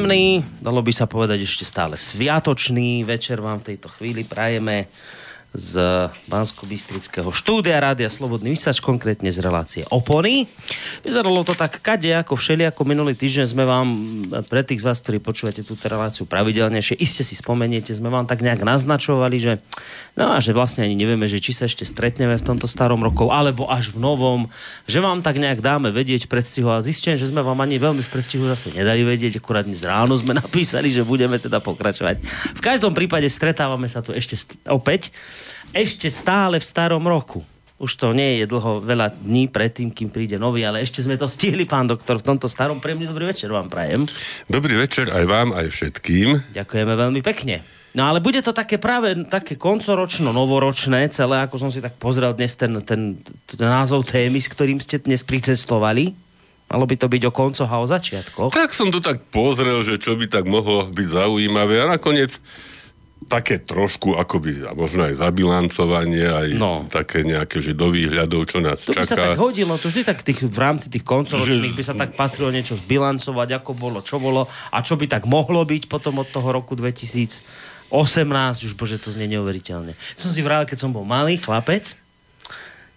príjemný, dalo by sa povedať ešte stále sviatočný večer vám v tejto chvíli prajeme z Bansko-Bystrického štúdia Rádia Slobodný vysač, konkrétne z relácie Opony. Vyzeralo to tak kade, ako všeli, ako minulý týždeň sme vám, pre tých z vás, ktorí počúvate túto reláciu pravidelnejšie, iste si spomeniete, sme vám tak nejak naznačovali, že, no a že vlastne ani nevieme, že či sa ešte stretneme v tomto starom roku, alebo až v novom, že vám tak nejak dáme vedieť predstihu a zistím, že sme vám ani veľmi v predstihu zase nedali vedieť, akurát dnes ráno sme napísali, že budeme teda pokračovať. V každom prípade stretávame sa tu ešte opäť ešte stále v starom roku. Už to nie je dlho, veľa dní predtým, kým príde nový, ale ešte sme to stihli, pán doktor, v tomto starom. Príjemný dobrý večer vám prajem. Dobrý večer aj vám, aj všetkým. Ďakujeme veľmi pekne. No ale bude to také práve také koncoročno, novoročné celé, ako som si tak pozrel dnes ten, ten, ten názov témy, s ktorým ste dnes pricestovali. Malo by to byť o koncoch a o začiatkoch. Tak som to tak pozrel, že čo by tak mohlo byť zaujímavé a nakoniec také trošku akoby, a možno aj zabilancovanie, aj no. také nejaké, že do výhľadov, čo nás to čaká. To by sa tak hodilo, to vždy tak tých, v rámci tých koncoročných že... by sa tak patrilo niečo zbilancovať, ako bolo, čo bolo a čo by tak mohlo byť potom od toho roku 2018, už bože, to znie neuveriteľne. Som si vral, keď som bol malý chlapec,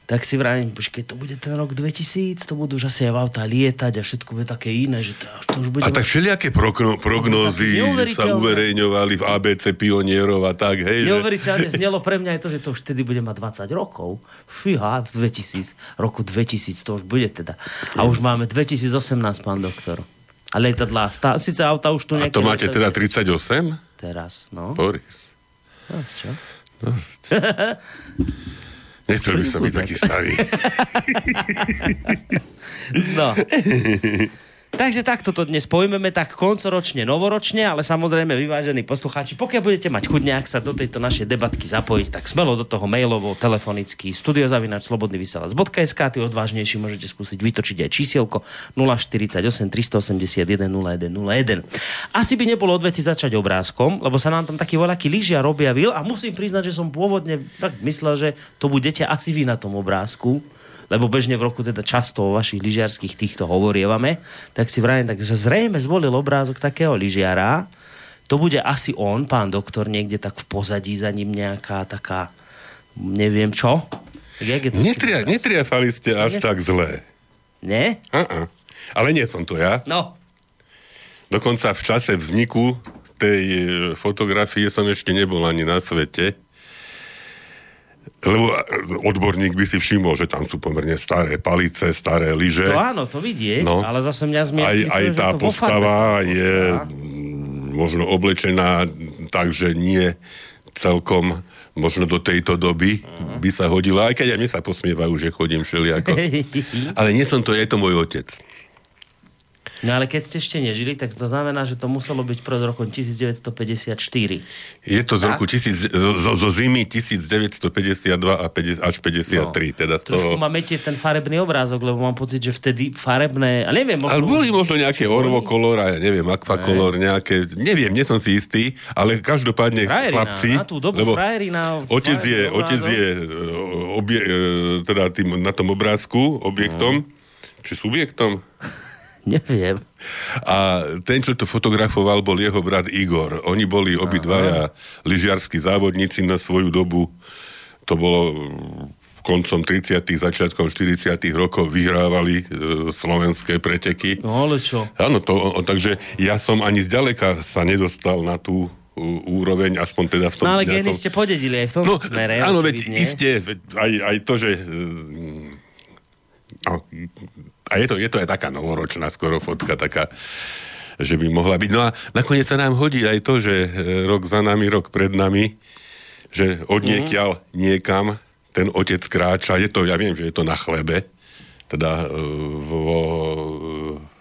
tak si vravím, keď to bude ten rok 2000, to budú už asi aj v auta lietať a všetko bude také iné, že to, to už bude... A tak všelijaké progno, prognózy sa uverejňovali v ABC pionierov a tak, hej. Neuveriteľne že... znelo pre mňa aj to, že to už vtedy bude mať 20 rokov. Fíha, v 2000, roku 2000 to už bude teda. A už máme 2018, pán doktor. A lietadlá, stá, síce auta už tu nejaké... A to máte teda 38? Teraz, no. Boris. Dosť, čo? Dosť. Nechcel by som byť taký starý. no. Takže takto to dnes pojmeme tak koncoročne, novoročne, ale samozrejme vyvážení poslucháči, pokiaľ budete mať chuť nejak sa do tejto našej debatky zapojiť, tak smelo do toho mailovo, telefonicky, studiozavinač slobodnyvysielac.sk, ty odvážnejší môžete skúsiť vytočiť aj čísielko 048 381 0101. Asi by nebolo odveci začať obrázkom, lebo sa nám tam taký voľaký lyžiar objavil a musím priznať, že som pôvodne tak myslel, že to budete asi vy na tom obrázku lebo bežne v roku teda často o vašich lyžiarských týchto hovorievame, tak si vrajím, tak, že zrejme zvolil obrázok takého lyžiara, to bude asi on, pán doktor, niekde tak v pozadí za ním nejaká taká, neviem čo. Jak je to Netria, netriafali ste až ne? tak zlé. Nie? Uh-uh. Ale nie som to ja. No. Dokonca v čase vzniku tej e, fotografie som ešte nebol ani na svete. Lebo odborník by si všimol, že tam sú pomerne staré palice, staré lyže. To áno, to vidieť, no. ale zase mňa zmietli, Aj, aj tá postava je možno oblečená tak, že nie celkom možno do tejto doby uh-huh. by sa hodila, aj keď aj mi sa posmievajú, že chodím všelijako. ale nie som to, je to môj otec. No ale keď ste ešte nežili, tak to znamená, že to muselo byť pred rokom 1954. Je to z tak? roku tisíc, zo, zo zimy 1952 a 50, až 53. No. Teda z Trošku toho... ma metie ten farebný obrázok, lebo mám pocit, že vtedy farebné... A neviem, možno... Ale boli možno nejaké orvokolor a ja neviem, akvakolor, nejaké... Neviem, nie som si istý, ale každopádne frajerina, chlapci... Na tú dobu lebo frajerina... Otec je, otec je obie, e, teda tým, na tom obrázku, objektom, no. či subjektom? Neviem. A ten, čo to fotografoval, bol jeho brat Igor. Oni boli obidvaja lyžiarskí závodníci na svoju dobu. To bolo koncom 30 začiatkom 40 rokov vyhrávali e, slovenské preteky. No ale čo? Áno, to, o, takže ja som ani zďaleka sa nedostal na tú úroveň, aspoň teda v tom... No ale nejakom... ste podedili aj v tom no, smere. Áno, veď iste, aj, aj to, že no, a je to, je to aj taká novoročná skoro fotka, taká, že by mohla byť. No a nakoniec sa nám hodí aj to, že e, rok za nami, rok pred nami, že od niekiaľ mm-hmm. niekam ten otec kráča. Je to, ja viem, že je to na chlebe, teda e, vo...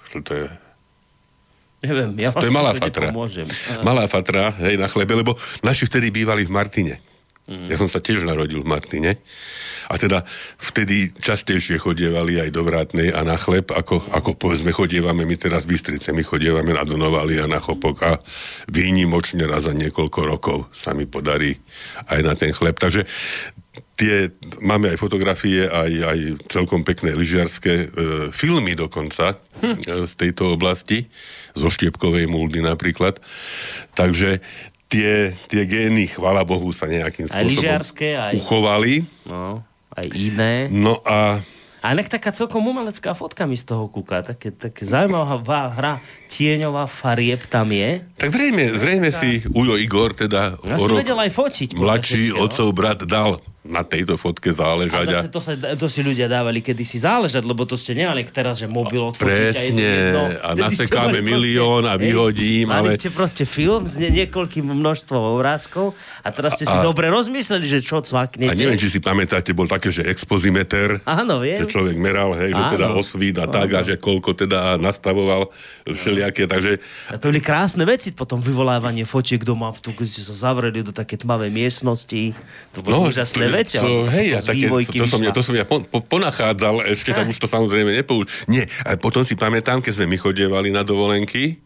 Čo to je? Neviem, ja to je malá fatra. Pomôžem. Malá fatra, hej, na chlebe, lebo naši vtedy bývali v Martine. Mm. Ja som sa tiež narodil v Martine. A teda vtedy častejšie chodievali aj do Vrátnej a na chleb, ako, ako povedzme chodievame my teraz v Bystrice. My chodievame na Donovali a na Chopok a výnimočne raz za niekoľko rokov sa mi podarí aj na ten chleb. Takže tie, máme aj fotografie, aj, aj celkom pekné lyžiarské e, filmy dokonca hm. e, z tejto oblasti. zo štiepkovej muldy napríklad. Takže tie, tie gény, chvala Bohu, sa nejakým Aj spôsobom lyžiarske, aj- uchovali. No, aj iné. No a A inak taká celkom umelecká fotka mi z toho kúka. Také, také zaujímavá hra tieňová farieb tam je. tak zrejme, zrejme si Ujo Igor, teda Ja o rok vedel aj fotiť. mladší otcov brat dal na tejto fotke A záležať. zase to, sa, to si ľudia dávali kedysi záležať, lebo to ste nemali teraz, že mobil a jedno, Presne, jedno. a Vtedy ste nasekáme milión a hej, vyhodím, Mali ale- ste proste film s nie, niekoľkým množstvom obrázkov a teraz ste si A- dobre rozmysleli, že čo cvaknete. A neviem, či si pamätáte, bol také, že expozimeter, Áno, viem. že človek meral, hej, že teda Áno. osvít a tak, a že koľko teda nastavoval všelijaké, takže A to boli krásne veci, potom vyvolávanie fotiek doma, v tu, ste sa zavreli do také tmavej miestnosti. To úžasné No, to, veci. To, hej, potom a z také, vývojky to, som ja, to som ja po, po, ponachádzal, ešte tak už to samozrejme nepouž... Nie, a potom si pamätám, keď sme my chodievali na dovolenky,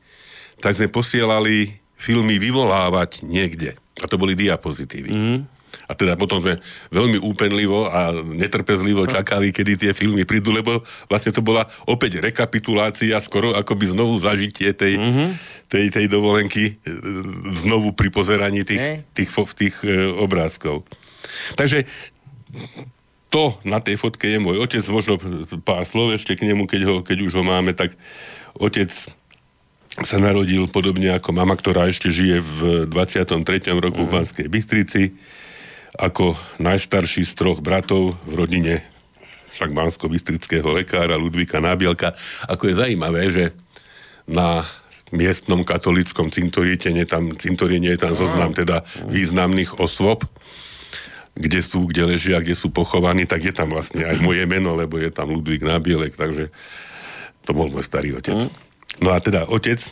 tak sme posielali filmy vyvolávať niekde. A to boli diapozitívy. Mm. A teda potom sme veľmi úpenlivo a netrpezlivo čakali, kedy tie filmy prídu, lebo vlastne to bola opäť rekapitulácia, skoro akoby znovu zažitie tej, mm-hmm. tej, tej dovolenky, e, znovu pri pozeraní tých, tých, fo- tých e, obrázkov. Takže to na tej fotke je môj otec, možno pár slov ešte k nemu, keď, ho, keď už ho máme, tak otec sa narodil podobne ako mama, ktorá ešte žije v 23. roku v Banskej Bystrici, ako najstarší z troch bratov v rodine však bansko-bystrického lekára Ludvíka Nábielka. Ako je zaujímavé, že na miestnom katolickom cintoríne, tam, cintoríne je tam zoznam teda významných osôb, kde sú, kde ležia, kde sú pochovaní, tak je tam vlastne aj moje meno, lebo je tam Ludvík Nábielek, takže to bol môj starý otec. No a teda otec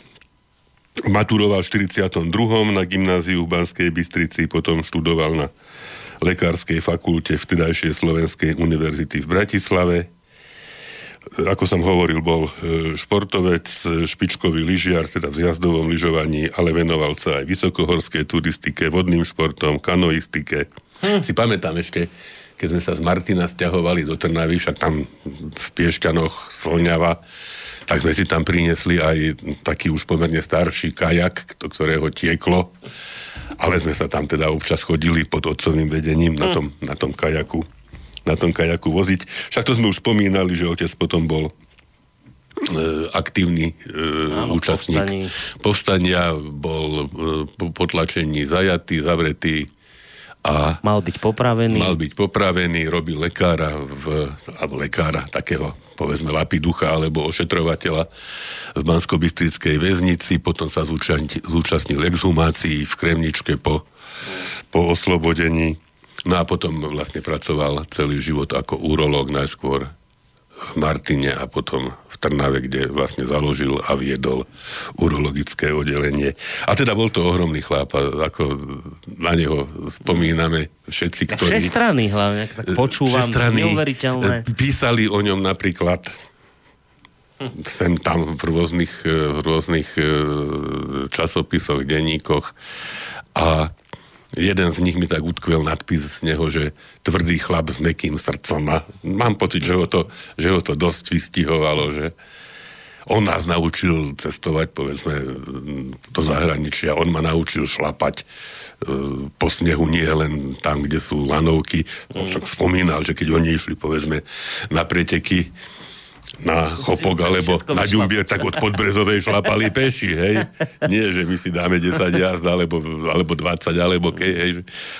maturoval v 42. na gymnáziu v Banskej Bystrici, potom študoval na lekárskej fakulte vtedajšej Slovenskej univerzity v Bratislave. Ako som hovoril, bol e, športovec, e, špičkový lyžiar, teda v zjazdovom lyžovaní, ale venoval sa aj vysokohorskej turistike, vodným športom, kanoistike. Hm. Si pamätám ešte, keď sme sa z Martina stiahovali do Trnavy, však tam v Piešťanoch slňava, tak sme si tam priniesli aj taký už pomerne starší kajak, do ktorého tieklo. Ale sme sa tam teda občas chodili pod otcovným vedením na tom, na tom kajaku na tom kajaku voziť. Však to sme už spomínali, že otec potom bol e, aktívny e, Áno, účastník povstaní. povstania, bol e, po potlačení zajatý, zavretý a Mal byť popravený. mal byť popravený, robil lekára, v, alebo lekára, takého povedzme lapiducha alebo ošetrovateľa v bansko väznici, potom sa zúčastnil, exhumácií v Kremničke po, po oslobodení. No a potom vlastne pracoval celý život ako urológ najskôr Martine a potom v Trnave, kde vlastne založil a viedol urologické oddelenie. A teda bol to ohromný chlap, a ako na neho spomíname všetci, ktorí... všestranný hlavne, tak počúvam, Všestranný, neuveriteľné. e, Písali o ňom napríklad sem tam v rôznych, e, v rôznych e, časopisoch, denníkoch a jeden z nich mi tak utkvel nadpis z neho, že tvrdý chlap s mekým srdcom a mám pocit, že ho to, že ho to dosť vystihovalo, že on nás naučil cestovať, povedzme, do zahraničia. On ma naučil šlapať e, po snehu, nie len tam, kde sú lanovky. On však spomínal, že keď oni išli, povedzme, na preteky, na Chopok alebo na. Ďumbier, tak od Podbrezovej šlapali peši, hej. Nie, že my si dáme 10 jazd, alebo, alebo 20, alebo kej, hej.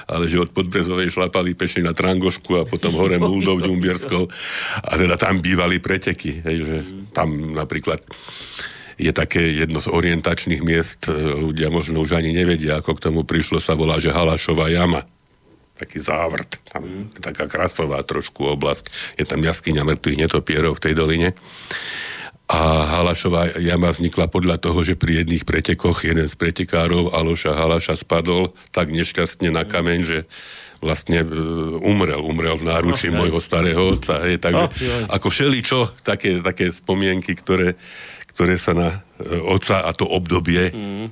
Ale že od Podbrezovej šlapali peši na Trangošku a potom hore Muldou Ďumbierskou. A teda tam bývali preteky, hej, že tam napríklad je také jedno z orientačných miest, e, ľudia možno už ani nevedia, ako k tomu prišlo, sa volá, že Halašová jama taký závrt, tam je taká krasová trošku oblasť. Je tam jaskyňa mŕtvych netopierov v tej doline. A Halašová jama vznikla podľa toho, že pri jedných pretekoch jeden z pretekárov, Aloša Halaša, spadol tak nešťastne na kameň, že vlastne e, umrel, umrel v náručí Ach, môjho starého otca. Hej, takže joj. ako všeličo, také, také spomienky, ktoré, ktoré sa na e, otca a to obdobie mm.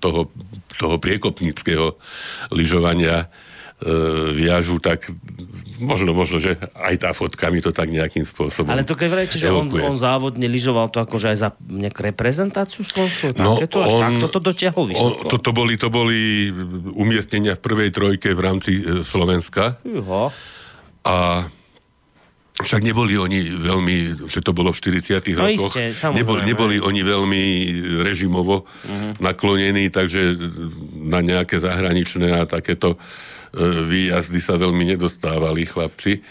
toho, toho priekopníckého lyžovania viažu, tak možno, možno, že aj tá fotka mi to tak nejakým spôsobom Ale to keď vrajte, že on, on závodne lyžoval to akože aj za nejakú reprezentáciu Slovensku? No, to až on, takto to dotiahol vysoko? On, to, to, boli, to boli umiestnenia v prvej trojke v rámci e, Slovenska. Juho. A však neboli oni veľmi, že to bolo v 40 no rokoch, iste, neboli, neboli oni veľmi režimovo uh-huh. naklonení, takže na nejaké zahraničné a takéto E, výjazdy sa veľmi nedostávali chlapci.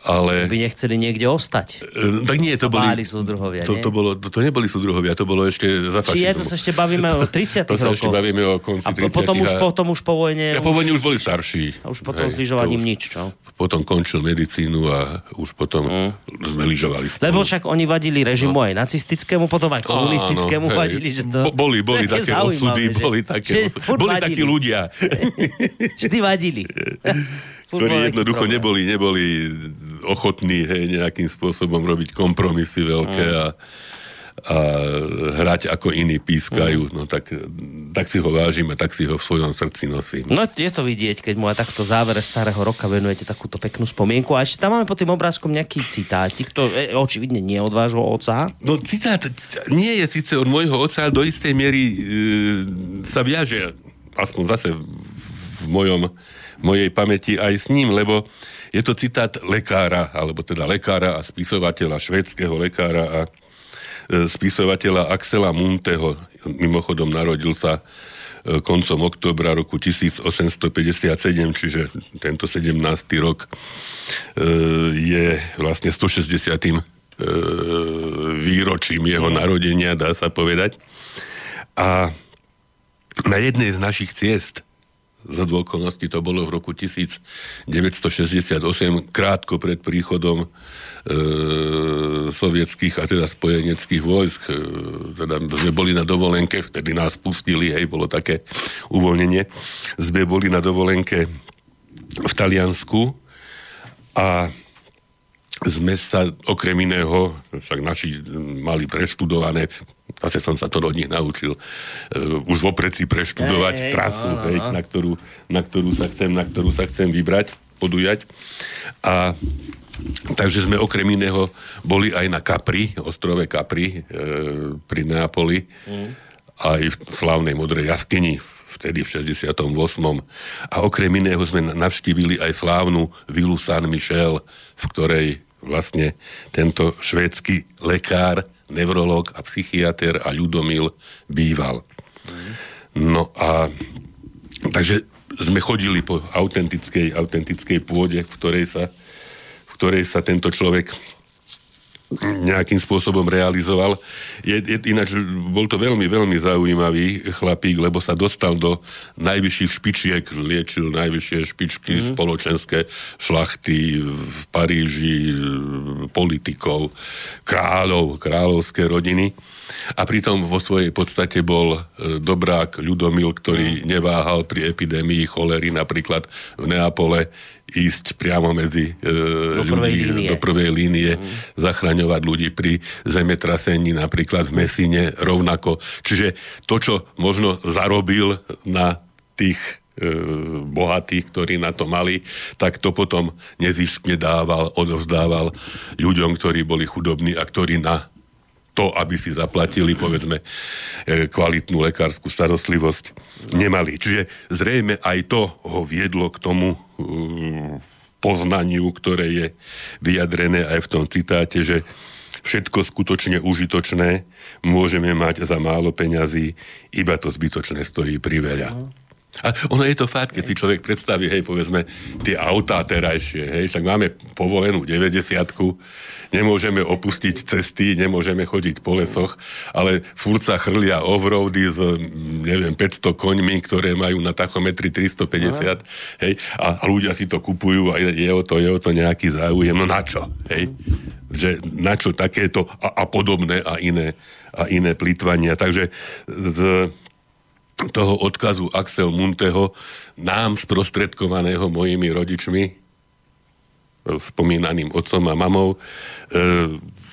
Ale... By nechceli niekde ostať. E, tak nie, to boli... súdruhovia, to, to, bolo, to, to neboli súdruhovia, to bolo ešte za fašizmu. Či je, to sa ešte bavíme o 30 To sa ešte bavíme o konci a 30 potom už, potom už po vojne... Ja, po vojne už boli starší. A už potom hej, s lyžovaním nič, čo? Potom končil medicínu a už potom mm. sme lyžovali. Spolu. Lebo však oni vadili režimu no. aj nacistickému, potom aj komunistickému Áno, vadili, že to... Boli, boli také osudy, že... boli také, boli takí ľudia. Vždy vadili. ktorí jednoducho neboli, neboli ochotní hej, nejakým spôsobom robiť kompromisy veľké mm. a, a hrať ako iní pískajú, mm. no tak, tak si ho vážim a tak si ho v svojom srdci nosím. No je to vidieť, keď mu aj takto závere starého roka venujete takúto peknú spomienku. A ešte tam máme pod tým obrázkom nejaký citátik, to je, očividne nie od vášho oca. No citát nie je síce od môjho oca, ale do istej miery e, sa viaže, aspoň zase v mojom mojej pamäti aj s ním, lebo je to citát lekára, alebo teda lekára a spisovateľa, švedského lekára a spisovateľa Axela Munteho. Mimochodom narodil sa e, koncom oktobra roku 1857, čiže tento 17. rok e, je vlastne 160. výročím jeho narodenia, dá sa povedať. A na jednej z našich ciest za dôkolnosti to bolo v roku 1968, krátko pred príchodom e, sovietských a teda spojeneckých vojsk. E, teda sme boli na dovolenke, vtedy nás pustili, hej, bolo také uvoľnenie. Sme boli na dovolenke v Taliansku a sme sa okrem iného, však naši mali preštudované, zase som sa to od nich naučil, uh, už vopred si preštudovať hey, trasu, no, no, hej, na, ktorú, na, ktorú sa chcem, na ktorú sa chcem vybrať, podujať. A takže sme okrem iného boli aj na Capri, ostrove Capri, e, pri Neapoli, mm. aj v slavnej modrej jaskyni, vtedy v 68. A okrem iného sme navštívili aj slávnu vilu San Michel, v ktorej vlastne tento švédsky lekár, neurolog a psychiatr a ľudomil býval. No a takže sme chodili po autentickej, autentickej pôde, v ktorej sa, ktorej sa tento človek nejakým spôsobom realizoval. Je, je, ináč bol to veľmi, veľmi zaujímavý chlapík, lebo sa dostal do najvyšších špičiek, liečil najvyššie špičky mm. spoločenské šlachty v Paríži, politikov, kráľov, kráľovské rodiny. A pritom vo svojej podstate bol e, dobrák Ľudomil, ktorý mm. neváhal pri epidémii cholery napríklad v Neapole ísť priamo medzi e, do ľudí línie. do prvej línie, mm. zachraňovať ľudí pri zemetrasení napríklad v Mesine rovnako. Čiže to, čo možno zarobil na tých e, bohatých, ktorí na to mali, tak to potom nezištne dával, odovzdával ľuďom, ktorí boli chudobní a ktorí na to, aby si zaplatili, povedzme, e, kvalitnú lekárskú starostlivosť, nemali. Čiže zrejme aj to ho viedlo k tomu e, poznaniu, ktoré je vyjadrené aj v tom citáte, že všetko skutočne užitočné môžeme mať za málo peňazí, iba to zbytočné stojí pri veľa. A ono je to fakt, keď si človek predstaví, hej, povedzme, tie autá terajšie, hej, však máme povolenú 90 nemôžeme opustiť cesty, nemôžeme chodiť po lesoch, ale furt sa chrlia offroady s, neviem, 500 koňmi, ktoré majú na tachometri 350, hej, a, a ľudia si to kupujú a je o to, je o to nejaký záujem, no na čo, hej, že na čo takéto a, a podobné a iné, a iné plýtvania. Takže z toho odkazu Axel Munteho, nám sprostredkovaného mojimi rodičmi, spomínaným otcom a mamou, e,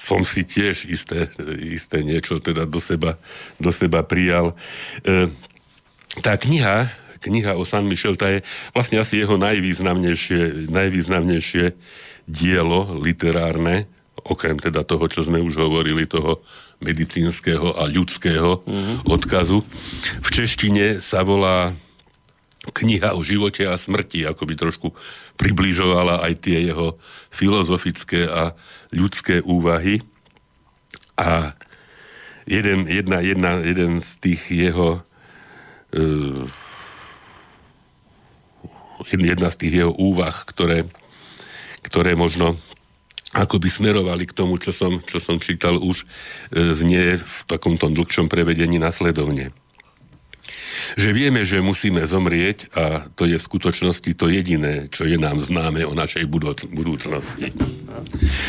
som si tiež isté, isté niečo teda do seba, do seba prijal. E, tá kniha, kniha o San Michel, tá je vlastne asi jeho najvýznamnejšie, najvýznamnejšie dielo literárne, okrem teda toho, čo sme už hovorili, toho medicínskeho a ľudského mm-hmm. odkazu. V češtine sa volá kniha o živote a smrti, ako by trošku približovala aj tie jeho filozofické a ľudské úvahy. A jeden, jedna, jedna, jeden z tých jeho uh, jedna z tých jeho úvah, ktoré, ktoré možno ako by smerovali k tomu, čo som, čo som čítal už, e, znie v takomto dlhšom prevedení nasledovne. Že vieme, že musíme zomrieť a to je v skutočnosti to jediné, čo je nám známe o našej budúc- budúcnosti.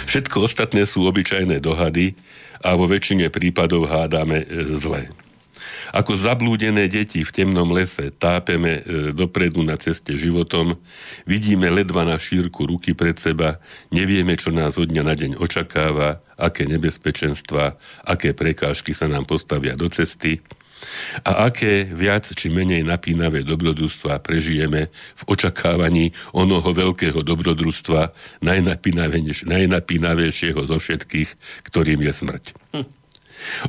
Všetko ostatné sú obyčajné dohady a vo väčšine prípadov hádame e, zle. Ako zablúdené deti v temnom lese tápeme e, dopredu na ceste životom, vidíme ledva na šírku ruky pred seba, nevieme, čo nás od dňa na deň očakáva, aké nebezpečenstva, aké prekážky sa nám postavia do cesty a aké viac či menej napínavé dobrodružstva prežijeme v očakávaní onoho veľkého dobrodružstva, najnapínavejšieho zo všetkých, ktorým je smrť. Hm.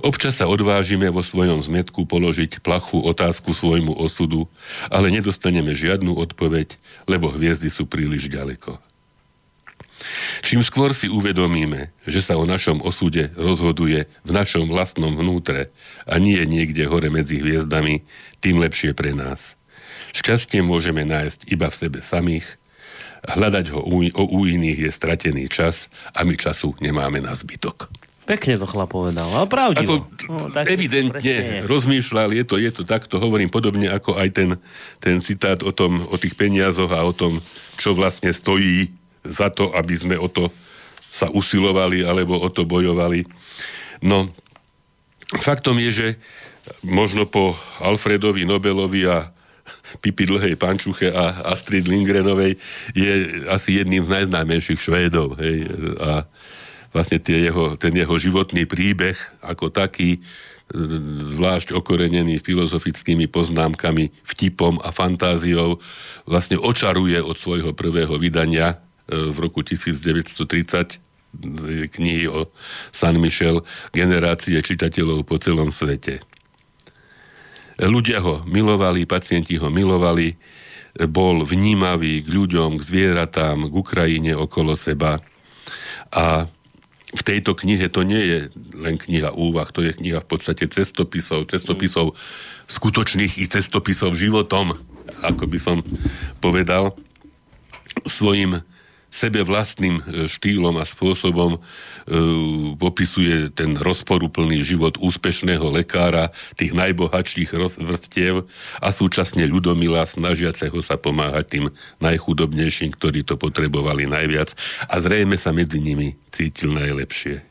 Občas sa odvážime vo svojom zmetku položiť plachú otázku svojmu osudu, ale nedostaneme žiadnu odpoveď, lebo hviezdy sú príliš ďaleko. Čím skôr si uvedomíme, že sa o našom osude rozhoduje v našom vlastnom vnútre a nie niekde hore medzi hviezdami, tým lepšie pre nás. Šťastie môžeme nájsť iba v sebe samých, hľadať ho u, u iných je stratený čas a my času nemáme na zbytok. Pekne to chlap povedal, ale pravdivo. Ako, no, tak evidentne rozmýšľal, je to, je to takto, hovorím podobne ako aj ten, ten citát o, tom, o tých peniazoch a o tom, čo vlastne stojí za to, aby sme o to sa usilovali alebo o to bojovali. No, faktom je, že možno po Alfredovi Nobelovi a Pipi Dlhej Pančuche a Astrid Lindgrenovej je asi jedným z najznámejších Švédov. Hej. A vlastne tie jeho, ten jeho životný príbeh ako taký, e, zvlášť okorenený filozofickými poznámkami, vtipom a fantáziou, vlastne očaruje od svojho prvého vydania e, v roku 1930 e, knihy o San Michel generácie čitateľov po celom svete. Ľudia ho milovali, pacienti ho milovali, bol vnímavý k ľuďom, k zvieratám, k Ukrajine okolo seba a v tejto knihe to nie je len kniha úvah, to je kniha v podstate cestopisov, cestopisov skutočných i cestopisov životom, ako by som povedal, svojim sebe vlastným e, štýlom a spôsobom e, popisuje ten rozporuplný život úspešného lekára, tých najbohatších vrstiev a súčasne ľudomila snažiaceho sa pomáhať tým najchudobnejším, ktorí to potrebovali najviac a zrejme sa medzi nimi cítil najlepšie.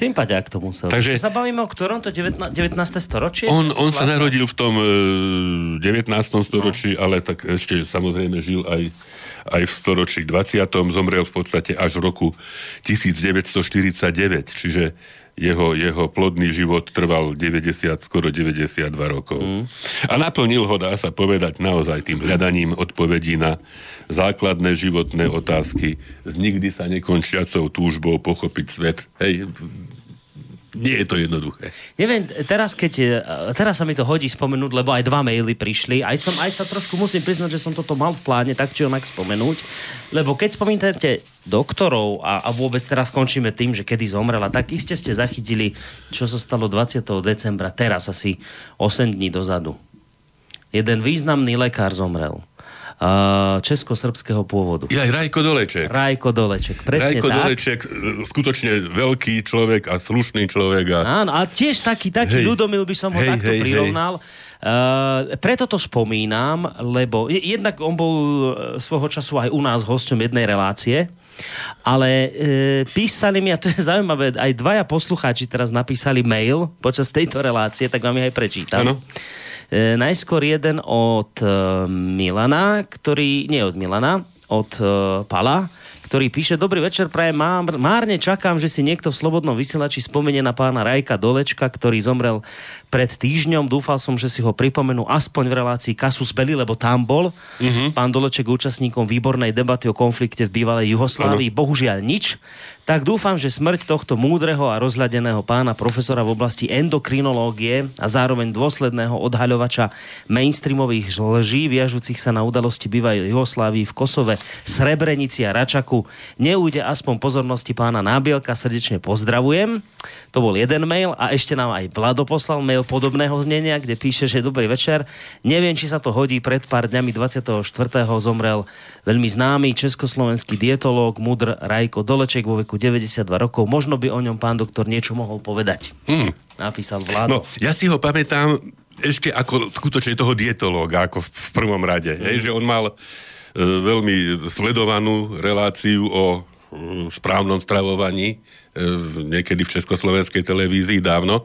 Sympatiák to musel. Takže sa bavíme o ktorom? To 19. 19. storočie? On, on sa narodil v tom e, 19. storočí, no. ale tak ešte samozrejme žil aj aj v storočí 20. zomrel v podstate až v roku 1949, čiže jeho, jeho plodný život trval 90, skoro 92 rokov. Mm. A naplnil ho, dá sa povedať, naozaj tým hľadaním odpovedí na základné životné otázky s nikdy sa nekončiacou túžbou pochopiť svet. Hej, nie je to jednoduché. Neviem, teraz, keď, teraz sa mi to hodí spomenúť, lebo aj dva maily prišli. Aj, som, aj sa trošku musím priznať, že som toto mal v pláne tak či onak spomenúť. Lebo keď spomínate doktorov a, a vôbec teraz skončíme tým, že kedy zomrela, tak iste ste zachytili, čo sa stalo 20. decembra, teraz asi 8 dní dozadu. Jeden významný lekár zomrel českosrbského pôvodu. Je aj Rajko Doleček. Rajko Doleček, presne Rajko tak. Doleček, skutočne veľký človek a slušný človek. A... Áno, a tiež taký, taký hej, ľudomil by som ho hej, takto hej, prirovnal. Hej. Uh, preto to spomínam, lebo jednak on bol e, svojho času aj u nás hosťom jednej relácie, ale e, písali mi, a to je zaujímavé, aj dvaja poslucháči teraz napísali mail počas tejto relácie, tak vám ich aj prečítam. Ano. E, najskôr jeden od e, Milana, ktorý, nie od Milana, od e, Pala, ktorý píše, dobrý večer, prajem, márne čakám, že si niekto v Slobodnom vysielači spomenie na pána Rajka Dolečka, ktorý zomrel pred týždňom. Dúfal som, že si ho pripomenú aspoň v relácii Kasus Belli, lebo tam bol. Uh-huh. Pán Doleček účastníkom výbornej debaty o konflikte v bývalej Juhoslávii. Uh-huh. Bohužiaľ nič tak dúfam, že smrť tohto múdreho a rozhľadeného pána profesora v oblasti endokrinológie a zároveň dôsledného odhaľovača mainstreamových lží, viažúcich sa na udalosti bývaj Jugoslávii v Kosove, Srebrenici a Račaku, neújde aspoň pozornosti pána Nábielka, srdečne pozdravujem. To bol jeden mail a ešte nám aj Vlado poslal mail podobného znenia, kde píše, že dobrý večer. Neviem, či sa to hodí, pred pár dňami 24. zomrel veľmi známy československý dietológ, mudr Rajko Doleček vo veku 92 rokov. Možno by o ňom pán doktor niečo mohol povedať. Hmm. Napísal vládu. No, ja si ho pamätám ešte ako skutočne toho dietológa, ako v prvom rade. Hmm. Hej, že on mal e, veľmi sledovanú reláciu o e, správnom stravovaní e, niekedy v československej televízii dávno.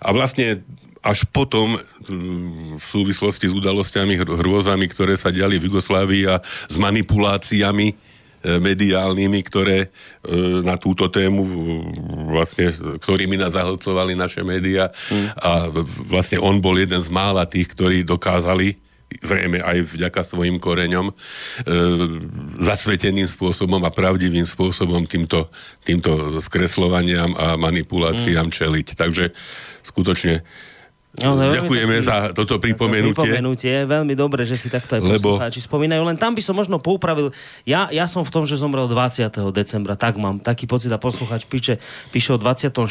A vlastne až potom v súvislosti s udalosťami, hrôzami, ktoré sa diali v Jugoslávii a s manipuláciami E, mediálnymi, ktoré e, na túto tému vlastne, ktorými nás zahlcovali naše médiá mm. a vlastne on bol jeden z mála tých, ktorí dokázali zrejme aj vďaka svojim koreňom, e, zasveteným spôsobom a pravdivým spôsobom týmto, týmto skreslovaniam a manipuláciám mm. čeliť. Takže skutočne No, Ďakujeme taký, za toto pripomenutie. pripomenutie. Veľmi dobre, že si takto aj Lebo... poslucháči spomínajú. Len tam by som možno poupravil. Ja, ja som v tom, že zomrel 20. decembra. Tak mám taký pocit a poslucháč píše, píše o 24.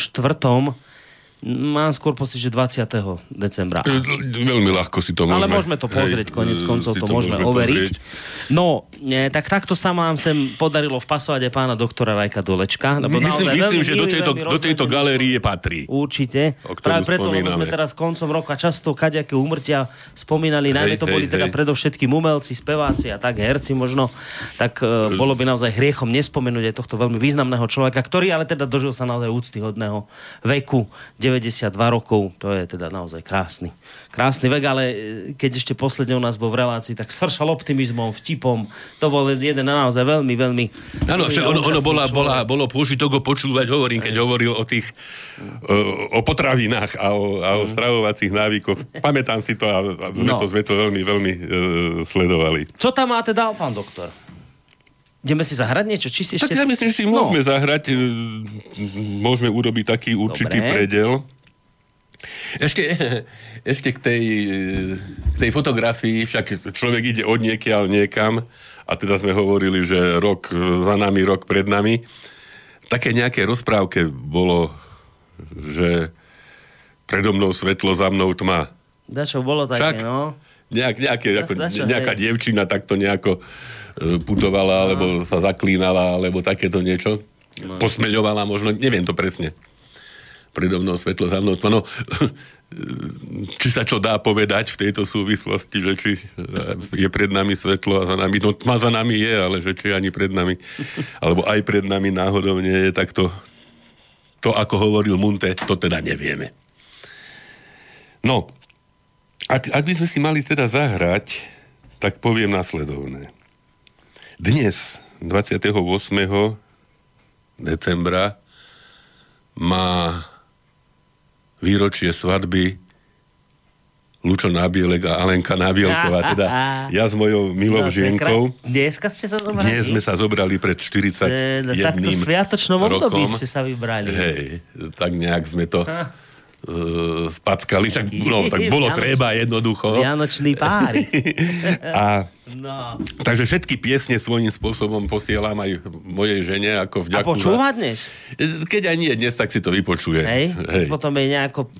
Mám skôr pocit, že 20. decembra. Veľmi ľahko si to môžeme... Ale môžeme to pozrieť, hej, konec koncov to, to môžeme, môžeme overiť. Pozrieť. No, nie, tak takto sa nám sem podarilo vpasovať aj pána doktora Rajka Dolečka. Lebo myslím, myslím že do tejto, do tejto galérie patrí. Určite. Práve preto, lebo sme teraz koncom roka často kaďaké úmrtia spomínali, najmä to hej, boli teda hej. predovšetkým umelci, speváci a tak, herci možno, tak uh, bolo by naozaj hriechom nespomenúť aj tohto veľmi významného človeka, ktorý ale teda dožil sa naozaj úctyhodného veku 92 rokov, to je teda naozaj krásny. Krásny vek, ale e, keď ešte posledne u nás bol v relácii, tak sršal optimizmom, vtipom. To bol jeden naozaj veľmi, veľmi... Áno, ono, ono bola, bola, bolo pôžitok ho počúvať, hovorím, keď hovoril o tých, o, o potravinách a o, a o mm. stravovacích návykoch. Pamätám si to a sme, no. to, sme to veľmi, veľmi uh, sledovali. Co tam máte dal, pán doktor? Ideme si zahrať niečo? Či si ešte... Tak ja myslím, že si no. môžeme zahrať, e, môžeme urobiť taký určitý Dobre. predel. Ešte, ešte k, tej, k tej fotografii, však človek ide od niekiaľ niekam a teda sme hovorili, že rok za nami, rok pred nami. Také nejaké rozprávke bolo, že predo mnou svetlo, za mnou tma. Dačo bolo také, Však, no. Nejak, nejaké, ako, nejaká hej. dievčina takto nejako E, putovala, alebo sa zaklínala, alebo takéto niečo. No. Posmeľovala možno, neviem to presne. Predo mnou svetlo, za mnou no, či sa čo dá povedať v tejto súvislosti, že či je pred nami svetlo a za nami, no tma za nami je, ale že či ani pred nami, alebo aj pred nami náhodou nie je, tak to, to ako hovoril Munte, to teda nevieme. No, ak, ak by sme si mali teda zahrať, tak poviem následovné. Dnes, 28. decembra, má výročie svadby Lučo Nábielek a Alenka Nábielková, teda ja s mojou milou no, žienkou. Dneska ste sa zobrali? Dnes sme sa zobrali pred 41 e, Takto sviatočnom období ste sa vybrali. Hej, tak nejak sme to... Ha uh, spackali, tak, no, tak bolo Vianoč, treba jednoducho. Vianočný páry. a, no. Takže všetky piesne svojím spôsobom posielam aj mojej žene ako vďaku. A počúva dnes? Keď aj nie dnes, tak si to vypočuje. Hej? Hej. Potom je nejako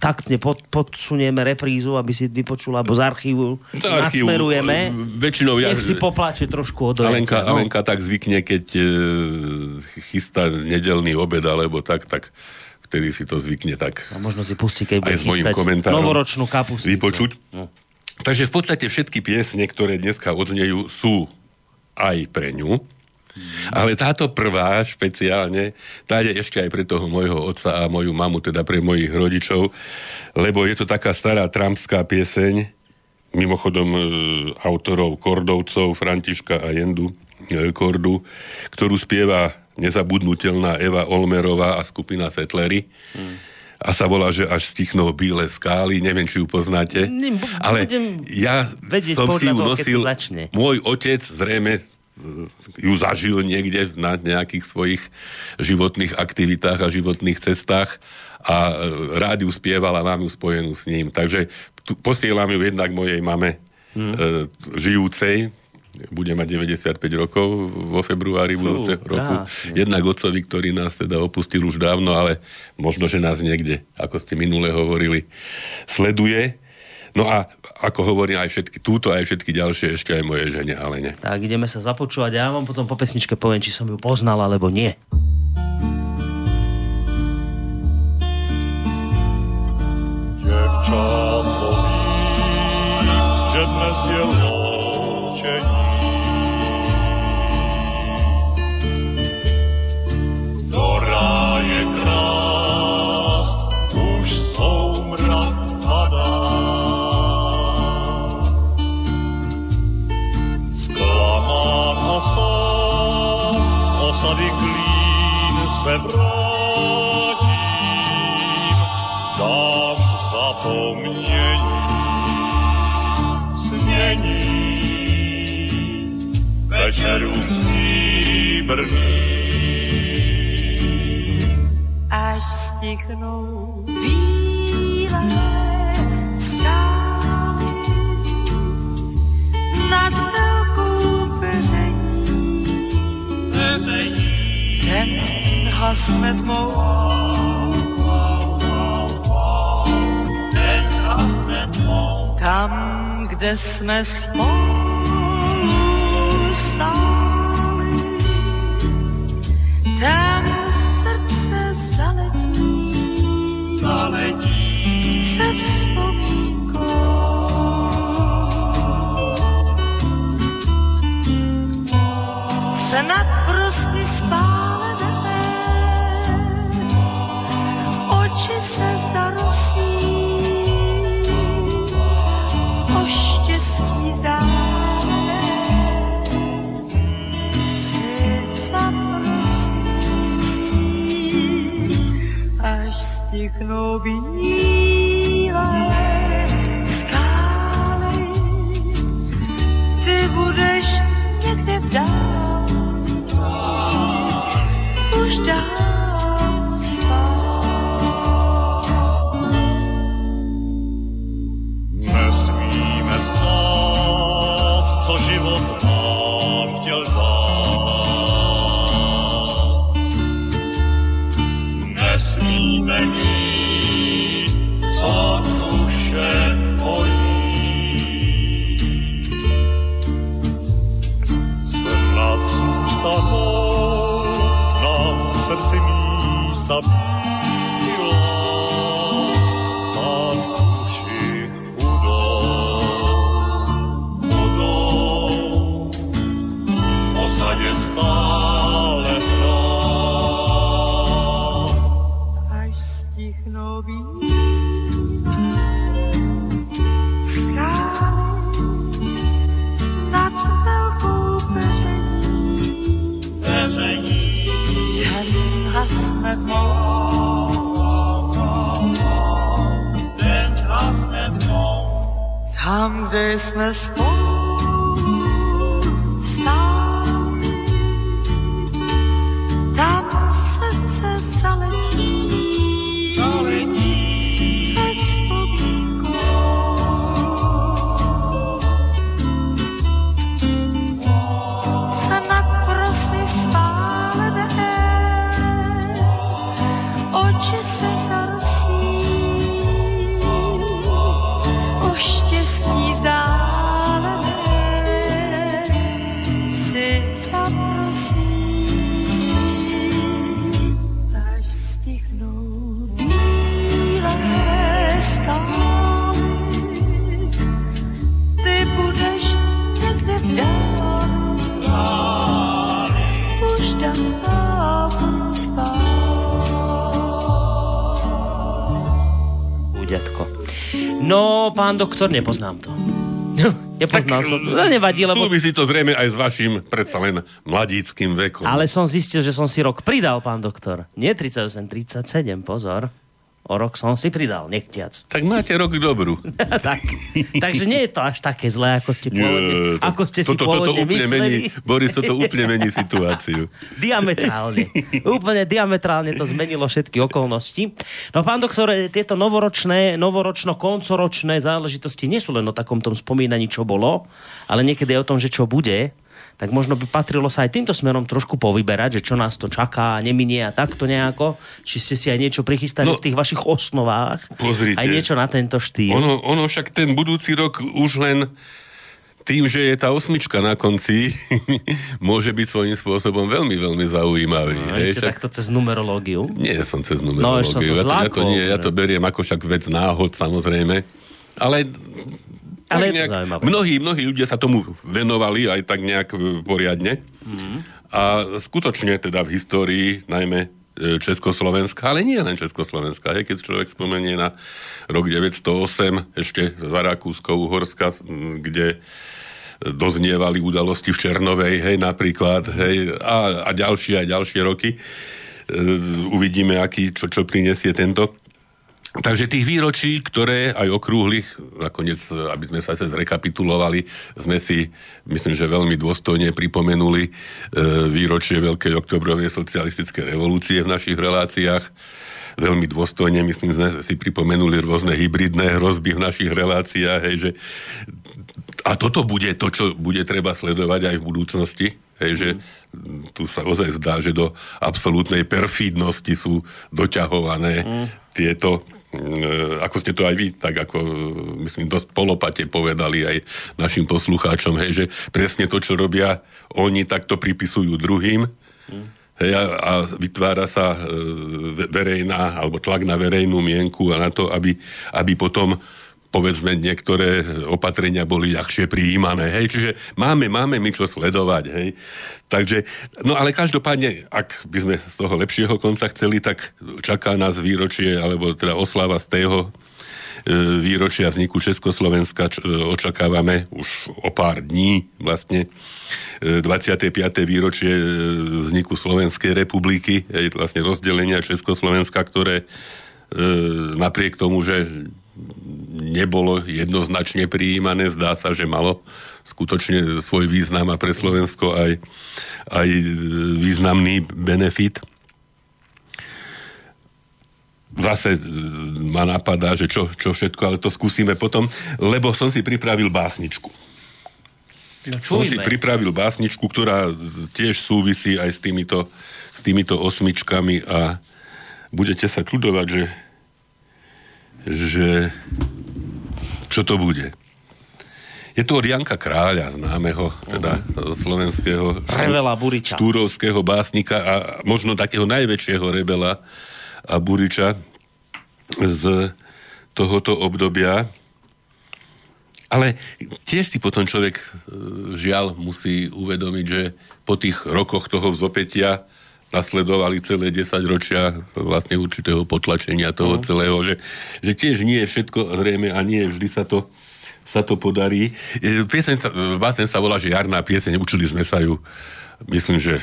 taktne pod, podsunieme reprízu, aby si vypočula, alebo z archívu z archívu, nasmerujeme. Väčšinou ja... Nech si popláče trošku od Alenka, no. Alenka tak zvykne, keď e, chystá nedelný obed, alebo tak, tak vtedy si to zvykne tak... A možno si pustí, keď bude chystať novoročnú kapusticu. Vypočuť. No. Takže v podstate všetky piesne, ktoré dneska odznejú, sú aj pre ňu. Hmm. Ale táto prvá špeciálne, tá je ešte aj pre toho môjho otca a moju mamu, teda pre mojich rodičov, lebo je to taká stará trampská pieseň, mimochodom e, autorov Kordovcov, Františka a Jendu, e, kordu, ktorú spieva nezabudnutelná Eva Olmerová a skupina Setlery. Hmm. A sa volá, že až stichnou bíle skály, neviem, či ju poznáte. Ale ja som si ju nosil, môj otec zrejme ju zažil niekde na nejakých svojich životných aktivitách a životných cestách a rád ju spieval a mám ju spojenú s ním. Takže tu posielam ju jednak mojej mame hmm. e, žijúcej, bude mať 95 rokov vo februári budúceho roku. Krásne. Jednak otcovi, ktorý nás teda opustil už dávno, ale možno, že nás niekde, ako ste minule hovorili, sleduje. No a ako hovorím, aj všetky túto, aj všetky ďalšie, ešte aj moje žene, ale nie. Tak ideme sa započúvať. Ja vám potom po pesničke poviem, či som ju poznal, alebo nie. Devča, snění, večerů stříbrný. Až stichnou bílé skály nad velkou peření. Peření. Ten hasne tmou. Tam, kde jsme spolu stáli, tam srdce zaletí, zaletí. Se vzpomínkou. Se stichnou bílé you kde jsme spolu pán doktor, nepoznám to. Nepoznal som. No, nevadí, lebo... Súvisí to zrejme aj s vašim predsa len mladíckým vekom. Ale som zistil, že som si rok pridal, pán doktor. Nie 38, 37, pozor. O rok som si pridal, nechtiac. Tak máte rok dobrú. tak. Takže nie je to až také zlé, ako ste pôvodne, Nie, to- ako ste si toto pôvodne úplne mysleli. mení, Boris, toto úplne mení situáciu. Diametrálne. Úplne diametrálne to zmenilo všetky okolnosti. No pán doktor, tieto novoročné, novoročno-koncoročné záležitosti nie sú len o takom tom spomínaní, čo bolo, ale niekedy aj o tom, že čo bude tak možno by patrilo sa aj týmto smerom trošku povyberať, že čo nás to čaká, neminie a takto nejako. Či ste si aj niečo prichystali No, v tých vašich osnovách. pozrite. Aj niečo na tento štýl. Ono, ono však ten budúci rok už len tým, že je tá osmička na konci, môže byť svojím spôsobom veľmi, veľmi zaujímavý. No, hej, však- takto cez numerológiu. Nie som cez No, som numerológiu. sa ja, to, ja, to nie, ja to beriem ako však vec náhod, samozrejme. Ale, Ale tak zaujímavé. mnohí, mnohí ľudia sa tomu venovali aj tak nejak e, poriadne. Mhm. A skutočne teda v histórii, najmä e, Československa, ale nie len Československa. Hej, keď človek spomenie na rok 908, ešte za Rakúsko-Uhorska, kde doznievali udalosti v Černovej, hej, napríklad, hej, a, a ďalšie a ďalšie roky. E, uvidíme, aký, čo, čo prinesie tento. Takže tých výročí, ktoré aj okrúhlych, nakoniec, aby sme sa zrekapitulovali, sme si, myslím, že veľmi dôstojne pripomenuli e, výročie Veľkej oktobrovej socialistickej revolúcie v našich reláciách. Veľmi dôstojne, myslím, sme si pripomenuli rôzne hybridné hrozby v našich reláciách, hej, že a toto bude to, čo bude treba sledovať aj v budúcnosti. Hej, že tu sa ozaj zdá, že do absolútnej perfídnosti sú doťahované mm. tieto ako ste to aj vy, tak ako e, myslím, dosť polopate povedali aj našim poslucháčom, hej, že presne to, čo robia oni, tak to pripisujú druhým. Hej, a, a vytvára sa e, ve- verejná, alebo tlak na verejnú mienku a na to, aby, aby potom povedzme, niektoré opatrenia boli ľahšie prijímané. Hej, čiže máme, máme my čo sledovať. Hej. Takže, no ale každopádne, ak by sme z toho lepšieho konca chceli, tak čaká nás výročie, alebo teda oslava z tého e, výročia vzniku Československa e, očakávame už o pár dní vlastne. E, 25. výročie e, vzniku Slovenskej republiky, vlastne rozdelenia Československa, ktoré napriek tomu, že nebolo jednoznačne prijímané, zdá sa, že malo skutočne svoj význam a pre Slovensko aj, aj významný benefit. Zase ma napadá, že čo, čo všetko, ale to skúsime potom, lebo som si pripravil básničku. No, Som si pripravil básničku, ktorá tiež súvisí aj s týmito, s týmito osmičkami a budete sa čudovať, že, že čo to bude. Je to od Janka Kráľa, známeho, teda slovenského Revela Buriča. túrovského básnika a možno takého najväčšieho rebela a Buriča z tohoto obdobia. Ale tiež si potom človek e, žiaľ musí uvedomiť, že po tých rokoch toho vzopetia nasledovali celé 10 ročia vlastne určitého potlačenia toho celého, že, že tiež nie je všetko zrejme a nie vždy sa to, sa to podarí. E, Pieseň sa, e, báseň sa volá, že jarná pieseň, učili sme sa ju myslím, že e,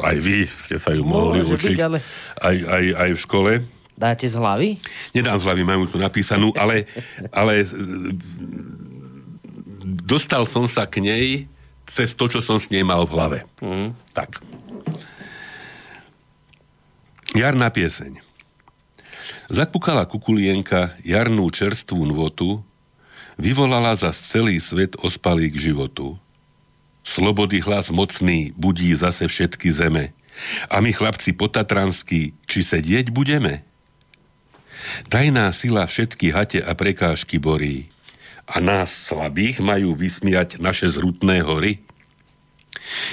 aj vy ste sa ju mohli Môže učiť byť, ale- aj, aj, aj v škole. Dáte z hlavy? Nedám z hlavy, majú tu napísanú, ale, ale dostal som sa k nej cez to, čo som s nej mal v hlave. Mm. Tak. Jarná pieseň. Zakukala kukulienka jarnú čerstvú nvotu, vyvolala za celý svet ospalý k životu. Slobody hlas mocný budí zase všetky zeme. A my chlapci potatranskí, či sedieť budeme? Tajná sila všetky hate a prekážky borí. A nás slabých majú vysmiať naše zrutné hory?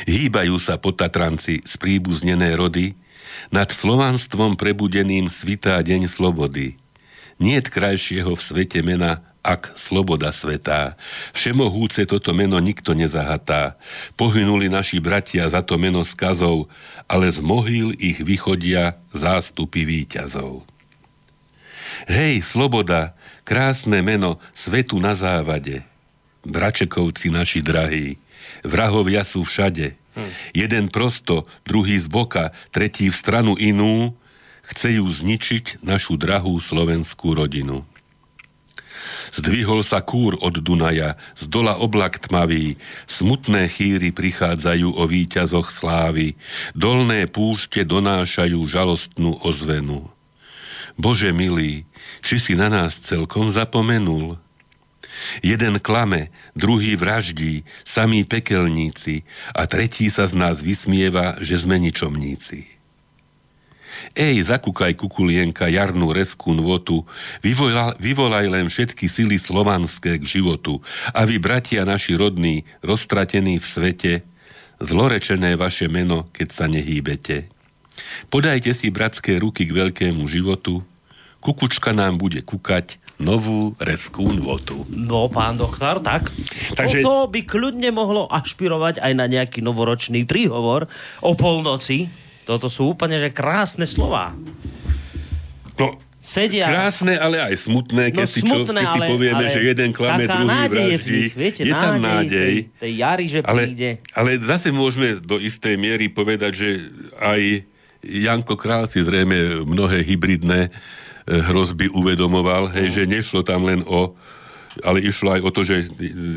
Hýbajú sa potatranci z príbuznené rody, nad slovanstvom prebudeným svitá deň slobody. Niet krajšieho v svete mena, ak sloboda svetá. Všemohúce toto meno nikto nezahatá. Pohynuli naši bratia za to meno skazov, ale z mohýl ich vychodia zástupy výťazov. Hej, sloboda, krásne meno svetu na závade. bračekovci naši drahí, vrahovia sú všade. Hm. Jeden prosto, druhý z boka, tretí v stranu inú, chcejú zničiť našu drahú slovenskú rodinu. Zdvihol sa kúr od Dunaja, z dola oblak tmavý, smutné chýry prichádzajú o víťazoch slávy, dolné púšte donášajú žalostnú ozvenu. Bože milý, či si na nás celkom zapomenul? Jeden klame, druhý vraždí, samí pekelníci a tretí sa z nás vysmieva, že sme ničomníci. Ej, zakúkaj kukulienka jarnú reskú nvotu, vyvolaj, vyvolaj len všetky sily slovanské k životu a vy, bratia naši rodní, roztratení v svete, zlorečené vaše meno, keď sa nehýbete. Podajte si bratské ruky k veľkému životu, kukučka nám bude kukať, novú reskú nvotu. No, pán doktor, tak. Takže... Toto by kľudne mohlo ašpirovať aj na nejaký novoročný príhovor o polnoci toto sú úplne, že krásne slova. No, sedia. Krásne, ale aj smutné, keď, no, si, smutné, čo, keď ale, si povieme, ale že jeden klame, druhý nádej vraždí. Je, viete, je tam nádej. Tej, tej jary, že ale, príde. Ale zase môžeme do istej miery povedať, že aj Janko Král si zrejme mnohé hybridné hrozby uvedomoval, hej, že nešlo tam len o ale išlo aj o to, že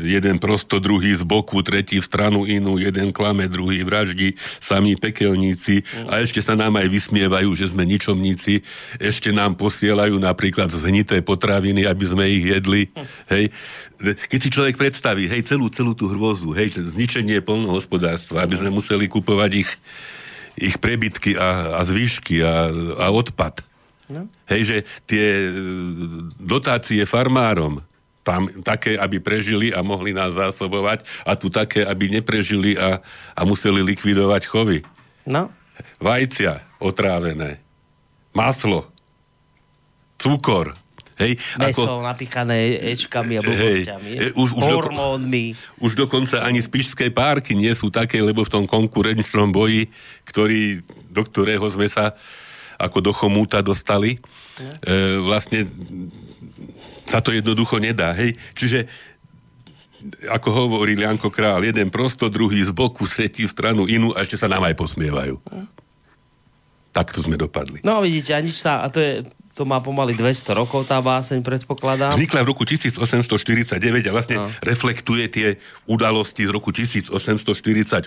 jeden prosto, druhý z boku, tretí v stranu inú, jeden klame, druhý vraždi, sami pekelníci a ešte sa nám aj vysmievajú, že sme ničomníci, ešte nám posielajú napríklad zhnité potraviny, aby sme ich jedli. Hej. Keď si človek predstaví, hej, celú, celú tú hrôzu, hej, zničenie polnohospodárstva, aby sme museli kupovať ich, ich prebytky a, a zvýšky a, a odpad. No. Hej, že tie e, dotácie farmárom, tam také, aby prežili a mohli nás zásobovať a tu také, aby neprežili a, a museli likvidovať chovy. No. Vajcia otrávené, maslo, cukor, Hej, Meso ako, napíchané ečkami a blbosťami, hej, už, už hormónmi. Do, už dokonca ani spišské párky nie sú také, lebo v tom konkurenčnom boji, ktorý, do ktorého sme sa ako do chomúta dostali, no. e, vlastne sa to jednoducho nedá. Hej? Čiže ako hovorí Janko Král, jeden prosto, druhý z boku, tretí v stranu inú a ešte sa nám aj posmievajú. Takto sme dopadli. No vidíte, a nič sa, a to je, to má pomaly 200 rokov tá báseň, predpokladám. Vznikla v roku 1849 a vlastne no. reflektuje tie udalosti z roku 1848.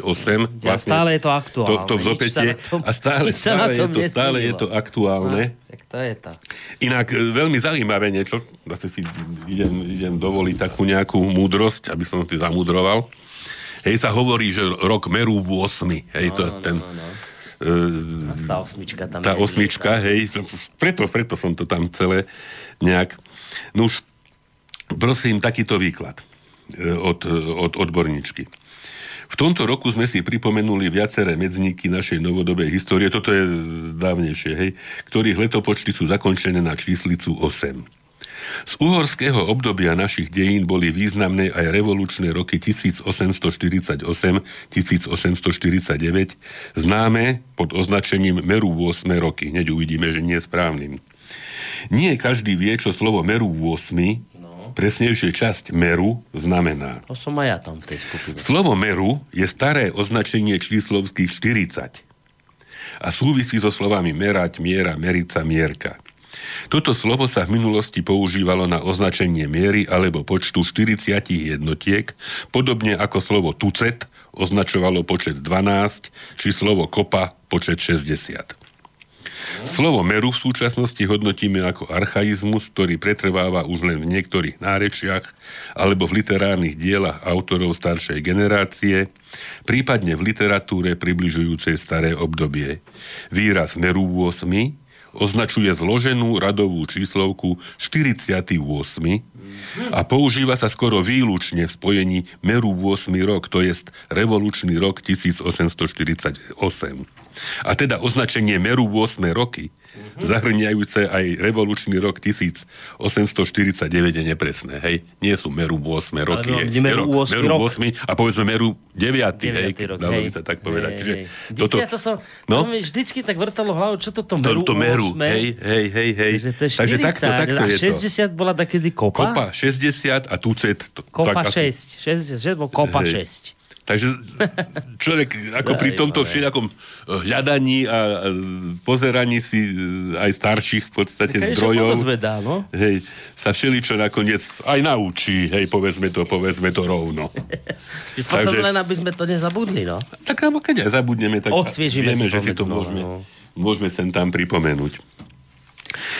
Vlastne, a stále je to aktuálne. To, to vzopetie, a stále, stále, je to, stále je to aktuálne. No, tak to je to. Inak e, veľmi zaujímavé niečo, zase si idem, idem dovoliť takú nejakú múdrosť, aby som si zamudroval. Hej, sa hovorí, že rok meru v 8. Hej, no, to, no, ten, no, no tá osmička tam Tá osmička, hej, preto, preto som to tam celé nejak... No už, prosím, takýto výklad e, od, od odborníčky. V tomto roku sme si pripomenuli viaceré medzníky našej novodobej histórie, toto je dávnejšie, hej, ktorých letopočty sú zakončené na číslicu 8. Z uhorského obdobia našich dejín boli významné aj revolučné roky 1848-1849, známe pod označením Meru 8 roky. Hneď uvidíme, že nie je správnym. Nie každý vie, čo slovo Meru 8 no. presnejšie časť meru znamená. To som aj ja tam v tej skupine. Slovo meru je staré označenie číslovských 40 a súvisí so slovami merať, miera, merica, mierka. Toto slovo sa v minulosti používalo na označenie miery alebo počtu 40 jednotiek, podobne ako slovo tucet označovalo počet 12, či slovo kopa počet 60. Slovo meru v súčasnosti hodnotíme ako archaizmus, ktorý pretrváva už len v niektorých nárečiach alebo v literárnych dielach autorov staršej generácie, prípadne v literatúre približujúcej staré obdobie. Výraz 8 označuje zloženú radovú číslovku 48 a používa sa skoro výlučne v spojení meru 8 rok, to jest revolučný rok 1848. A teda označenie meru 8 roky, mm-hmm. zahrňajúce aj revolučný rok 1849 je nepresné, hej. Nie sú meru 8 roky. No, je, meru 8 meru rok. 8 a povedzme meru 9, 9 hej, rok, dalo by sa tak povedať. Hej, Čiže hej. toto, ja to som, no? to mi vždycky tak vrtalo hlavu, čo toto to, meru to meru, 8? hej, hej, hej, hej. Takže to je 40, Takže takto, takto je to. 60 bola takedy kopa? Kopa 60 a tucet. To, Kopa tak asi- 6. 66 bol kopa Hej. 6. Takže človek ako pri tomto všelijakom hľadaní a a pozeraní si e, aj starších v podstate zdrojov, Zvedá, no. hej, sa všeličo nakoniec aj naučí, hej, povedzme to, povedzme to rovno. Potom Takže- len, aby sme to nezabudli, no. Tak alebo keď aj zabudneme, tak Osviežime vieme, si že si to môžeme, no. môžeme sem tam pripomenúť.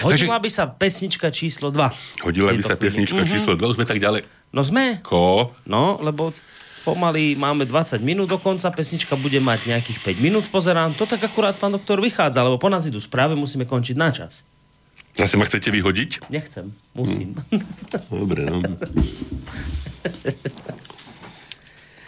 Hodila by sa pesnička číslo 2. Hodila by sa piesnička chvíli. Mhm. číslo 2, už sme tak ďalej. No sme, Ko? no, lebo pomaly máme 20 minút do konca, pesnička bude mať nejakých 5 minút, pozerám. To tak akurát, pán doktor, vychádza, lebo po nás idú správy, musíme končiť na čas. Zase ma chcete vyhodiť? Nechcem, musím. Dobre, no.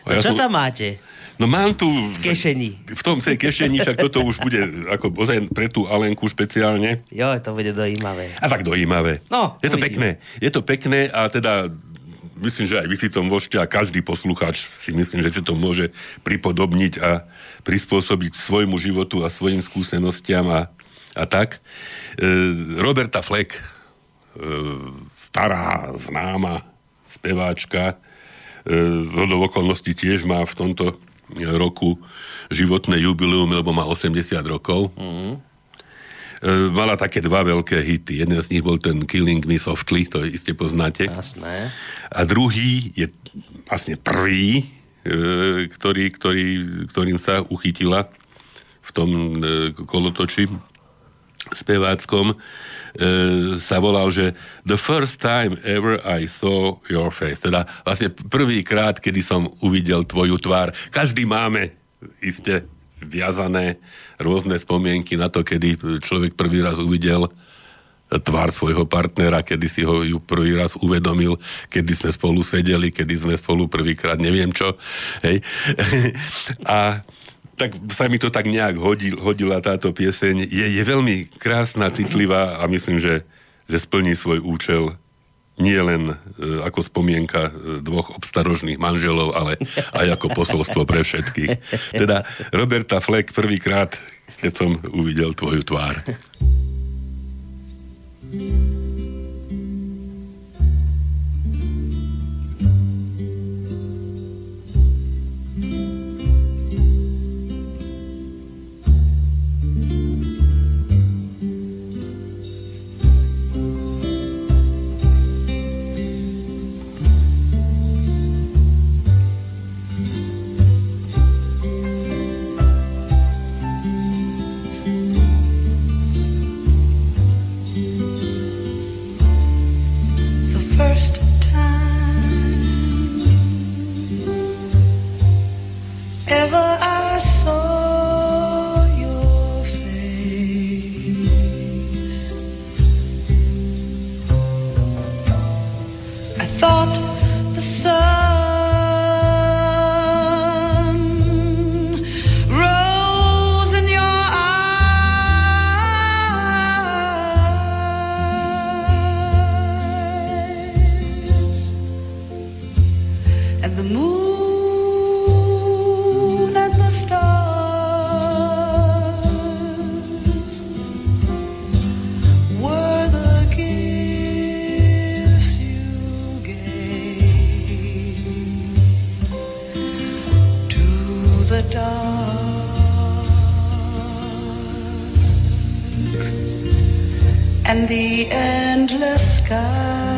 A ja čo som- tam máte? No mám tu... V kešeni. V tom tej kešeni, však toto už bude ako ozaj pre tú Alenku špeciálne. Jo, to bude dojímavé. A tak dojímavé. No, je to uvidíme. pekné. Je to pekné a teda myslím, že aj vy si to môžete a každý poslucháč si myslím, že si to môže pripodobniť a prispôsobiť svojmu životu a svojim skúsenostiam a, a tak. E, Roberta Fleck, e, stará, známa speváčka, e, z okolností tiež má v tomto roku životné jubileum, lebo má 80 rokov. E, mala také dva veľké hity. Jeden z nich bol ten Killing Me Softly, to iste poznáte. Jasné. A druhý je vlastne prvý, e, ktorý, ktorý, ktorým sa uchytila v tom e, kolotoči speváckom, e, sa volal, že The first time ever I saw your face. Teda vlastne prvýkrát, kedy som uvidel tvoju tvár. Každý máme iste viazané rôzne spomienky na to, kedy človek prvý raz uvidel tvár svojho partnera, kedy si ho ju prvý raz uvedomil, kedy sme spolu sedeli, kedy sme spolu prvýkrát, neviem čo. Hej. A tak sa mi to tak nejak hodil, hodila táto pieseň. Je, je veľmi krásna, citlivá a myslím, že, že splní svoj účel nie len e, ako spomienka e, dvoch obstarožných manželov, ale aj ako posolstvo pre všetkých. Teda Roberta Fleck prvýkrát, keď som uvidel tvoju tvár. the the endless skies,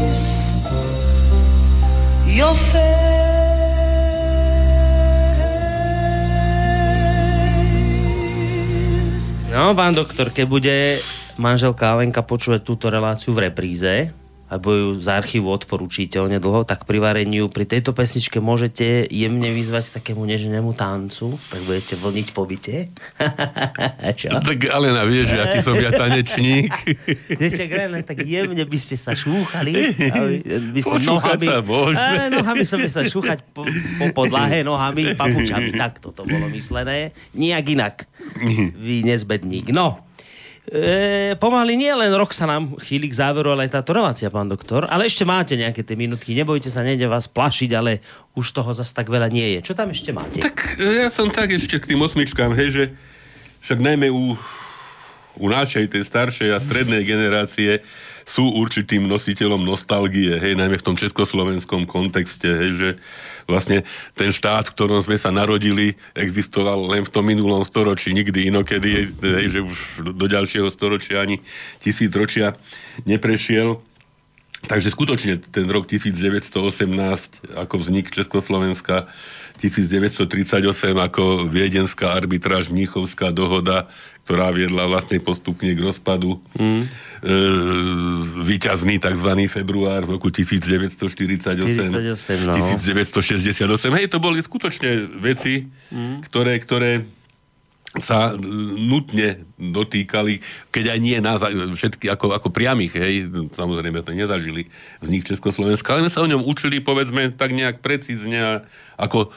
face, your. No, pán doktor, keď bude manželka Alenka počúvať túto reláciu v repríze, alebo ju z archívu odporúčite onedlho, tak pri varení ju pri tejto pesničke môžete jemne vyzvať takému nežnému tancu, tak budete vlniť po byte. Čo? Tak Alena vie, že aký som ja tanečník. Viete, len tak jemne by ste sa šúchali. By ste Počúchať sa môžeme. Nohami som by sa šúchať po, po podlahe, nohami, papučami. Tak toto bolo myslené. Nijak inak. Vy nezbedník. No. E, pomaly nie len rok sa nám chýli k záveru, ale aj táto relácia, pán doktor. Ale ešte máte nejaké tie minútky. Nebojte sa, nejde vás plašiť, ale už toho zase tak veľa nie je. Čo tam ešte máte? Tak e, ja som tak ešte k tým osmičkám, hej, že však najmä u, u našej, tej staršej a strednej generácie sú určitým nositeľom nostalgie, hej, najmä v tom československom kontexte, hej, že vlastne ten štát, v ktorom sme sa narodili, existoval len v tom minulom storočí, nikdy inokedy, že už do ďalšieho storočia ani tisíc ročia neprešiel. Takže skutočne ten rok 1918 ako vznik Československa, 1938 ako viedenská arbitráž, Mníchovská dohoda, ktorá viedla vlastne postupne k rozpadu. Mm. E, výťazný tzv. február v roku 1948. 48, no. 1968. Hej, to boli skutočne veci, mm. ktoré, ktoré sa e, nutne dotýkali, keď aj nie nás, všetky ako, ako priamých, hej, samozrejme to nezažili vznik Československa, ale sme sa o ňom učili, povedzme, tak nejak precízne, ako,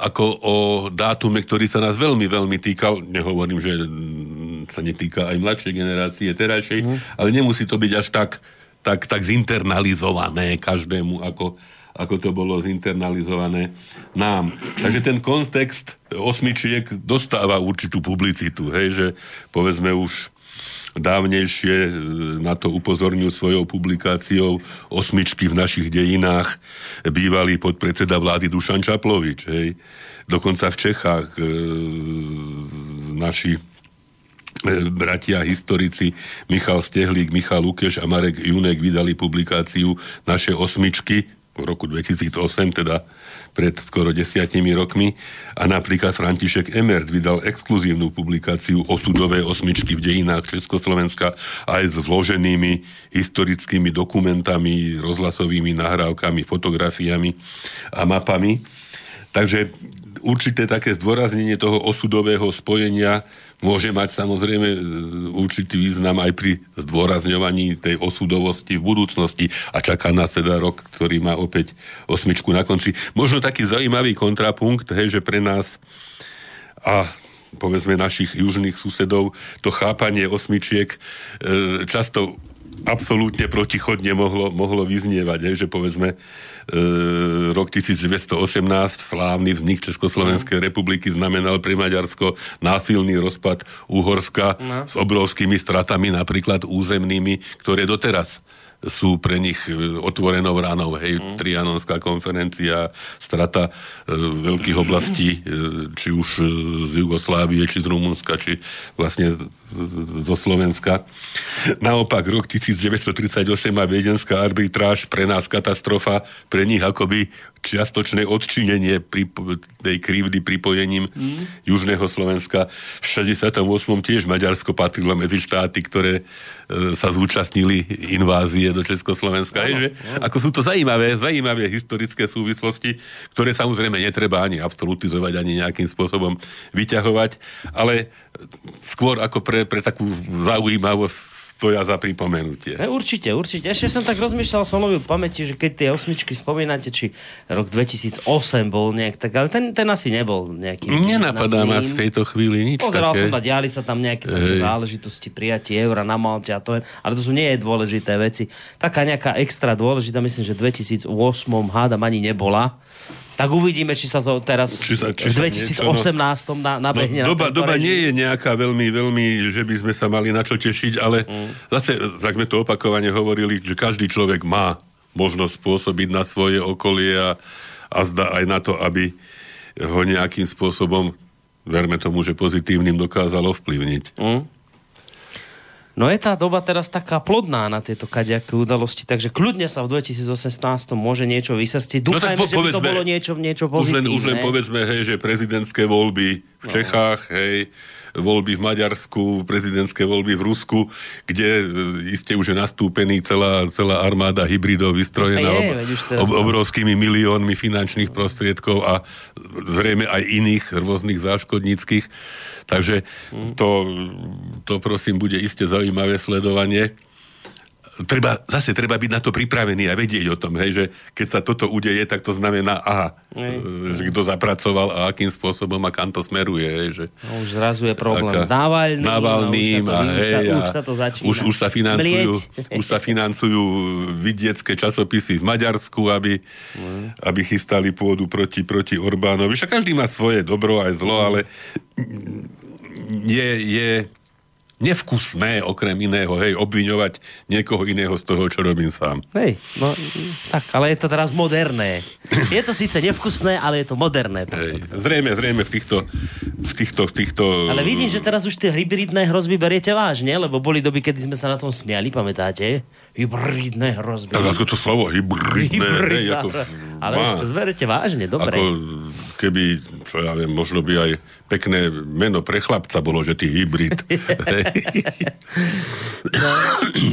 ako o dátume, ktorý sa nás veľmi, veľmi týkal, nehovorím, že sa netýka aj mladšej generácie terajšej, mm. ale nemusí to byť až tak, tak, tak zinternalizované každému, ako, ako to bolo zinternalizované nám. Takže ten kontext osmičiek dostáva určitú publicitu, hej, že povedzme už dávnejšie e, na to upozornil svojou publikáciou osmičky v našich dejinách bývalý podpredseda vlády Dušan Čaplovič. Hej. Dokonca v Čechách e, naši bratia historici Michal Stehlík, Michal Lukeš a Marek Junek vydali publikáciu Naše osmičky v roku 2008, teda pred skoro desiatimi rokmi. A napríklad František Emert vydal exkluzívnu publikáciu osudové osmičky v dejinách Československa aj s vloženými historickými dokumentami, rozhlasovými nahrávkami, fotografiami a mapami. Takže určité také zdôraznenie toho osudového spojenia môže mať samozrejme e, určitý význam aj pri zdôrazňovaní tej osudovosti v budúcnosti a čaká nás teda rok, ktorý má opäť osmičku na konci. Možno taký zaujímavý kontrapunkt, hej, že pre nás a povedzme našich južných susedov to chápanie osmičiek e, často absolútne protichodne mohlo, mohlo vyznievať, hej, že povedzme rok 1918 slávny vznik Československej republiky znamenal pre Maďarsko násilný rozpad Uhorska No. s obrovskými stratami napríklad územnými, ktoré doteraz sú pre nich e, otvorenou ránou. Hej, mm. Trianonská konferencia, strata e, veľkých oblastí, e, či už z Jugoslávie, či z Rumunska, či vlastne zo Slovenska. Naopak, rok 1938 a viedenská arbitráž pre nás katastrofa, pre nich akoby čiastočné odčinenie pri, tej krivdy pripojením mm. Južného Slovenska. V 68. tiež Maďarsko patrilo medzi štáty, ktoré e, sa zúčastnili invázie do Československa. Hej, že, ako sú to zaujímavé, zaujímavé historické súvislosti, ktoré samozrejme netreba ani absolutizovať, ani nejakým spôsobom vyťahovať, ale skôr ako pre, pre takú zaujímavosť stoja za pripomenutie. Ne, určite, určite. Ešte som tak rozmýšľal, som v pamäti, že keď tie osmičky spomínate, či rok 2008 bol nejak tak, ale ten, ten asi nebol nejaký... Nenapadá ma v tejto chvíli nič Pozeral také. som na diali sa tam nejaké také záležitosti, prijatie eura na Malte a to je, ale to sú nie dôležité veci. Taká nejaká extra dôležitá, myslím, že v 2008 hádam ani nebola. Tak uvidíme, či sa to teraz Či sa- či v sa 2018 niečo, na, nabehne No, na doba, tento doba nie je nejaká veľmi, veľmi, že by sme sa mali na čo tešiť, ale mm. zase, tak sme to opakovane hovorili, že každý človek má možnosť pôsobiť na svoje okolie a, a zdá aj na to, aby ho nejakým spôsobom, verme tomu, že pozitívnym dokázalo vplyvniť. Mm. No je tá doba teraz taká plodná na tieto kadejaké udalosti, takže kľudne sa v 2018 môže niečo vysrstiť. Dúfajme, No po- že by to bolo niečo, niečo už len, pozitívne. už len povedzme, hej, že prezidentské voľby v No. Čechách, hej, voľby v Maďarsku, prezidentské voľby v Rusku, kde e, iste už je nastúpený celá, celá armáda hybridov vystrojená Je, ob, ob, obrovskými miliónmi finančných prostriedkov a zrejme aj iných rôznych záškodníckých. Takže Hm. to, to prosím bude iste zaujímavé sledovanie treba, zase treba byť na to pripravený a vedieť o tom, hej, že keď sa toto udeje, tak to znamená, aha, Hej. e, že kto zapracoval a akým spôsobom a kam to smeruje, hej, že No, už zrazu je problém Aká- s Navalným. Navalným a, a, už, sa to, hej, už, a už sa to začína. už, už, sa financujú, mlieť. už sa financujú vidiecké časopisy v Maďarsku, aby, aby chystali pôdu proti, proti Orbánovi. Však každý má svoje dobro aj zlo, ale je, je nevkusné, okrem iného, hej, obviňovať niekoho iného z toho, čo robím sám. Hej, no, tak, ale je to teraz moderné. Je to síce nevkusné, ale je to moderné. Hej. Zrejme, zrejme v týchto, v týchto, v týchto... Ale vidím, že teraz už tie hybridné hrozby beriete vážne, lebo boli doby, kedy sme sa na tom smiali, pamätáte? Hybridné hrozby. Tak ako to slovo hybridné, hej, Hybridná ako, Ale má, to zberete vážne, dobre. ako keby, čo ja viem, možno by aj pekné meno pre chlapca bolo, že ty hybrid. No,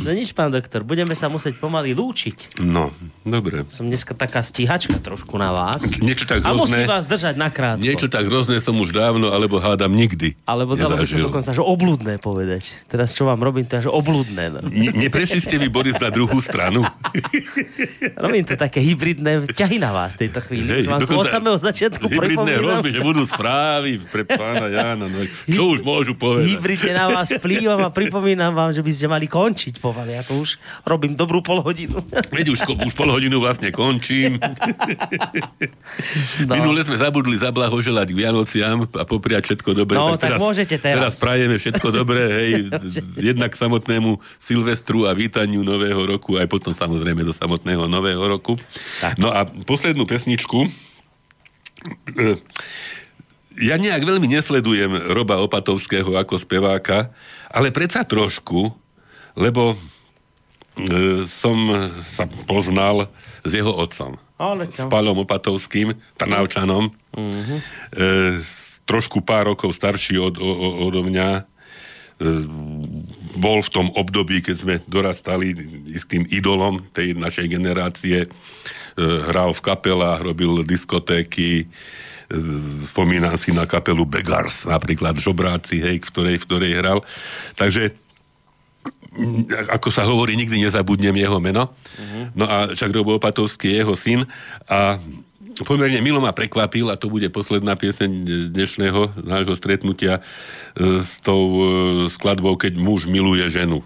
no nič, pán doktor, budeme sa musieť pomaly lúčiť. no, dobre. Som dneska taká stíhačka trošku na vás. Niečo tak A musím vás držať nakrátko. niečo tak hrozné som už dávno, alebo hádam nikdy Alebo dalo by nezažil. dokonca, že obludné povedať. Teraz čo vám robím, to je, že obludné. No. Ne, neprešli ste vy, Boris, na druhú stranu? Robím to také hybridné ťahy na vás v tejto chvíli. Hej, vám od samého začiatku hybridné hrozby, že budú správy pre pána Jána. No, čo už môžu povedať? Hybridne na vás vplývam a pripomínam vám, že by ste mali končiť pomaly. Ja to už robím dobrú pol hodinu. Veď už, už pol hodinu vlastne končím. No. Minule sme zabudli zablahoželať k Vianociam a popriať všetko dobré. No, tak môžete teraz. Teraz prajeme všetko dobré, hej, jednak k samotnému Silvestru a vítaniu nového roku, aj potom samozrejme do samotného nového roku. Tak. No a poslednú pesničku. e, Ja nejak veľmi nesledujem Roba Opatovského ako speváka, ale predsa trošku, lebo e, som sa poznal s jeho otcom. Ale S? Palom Opatovským, Trnavčanom. Mhm. E, trošku pár rokov starší od, o, o, odo mňa. E, bol v tom období, keď sme dorastali istým idolom tej našej generácie. E, hral v kapelách, robil diskotéky, spomínam si na kapelu Begars, napríklad Žobráci, hej, v ktorej, v ktorej hral. Takže ako sa hovorí, nikdy nezabudnem jeho meno. Uh-huh. No a Čak Robo Opatovský je jeho syn a pomerne milo ma prekvapil a to bude posledná pieseň dnešného nášho stretnutia e, s tou e, skladbou Keď muž miluje ženu.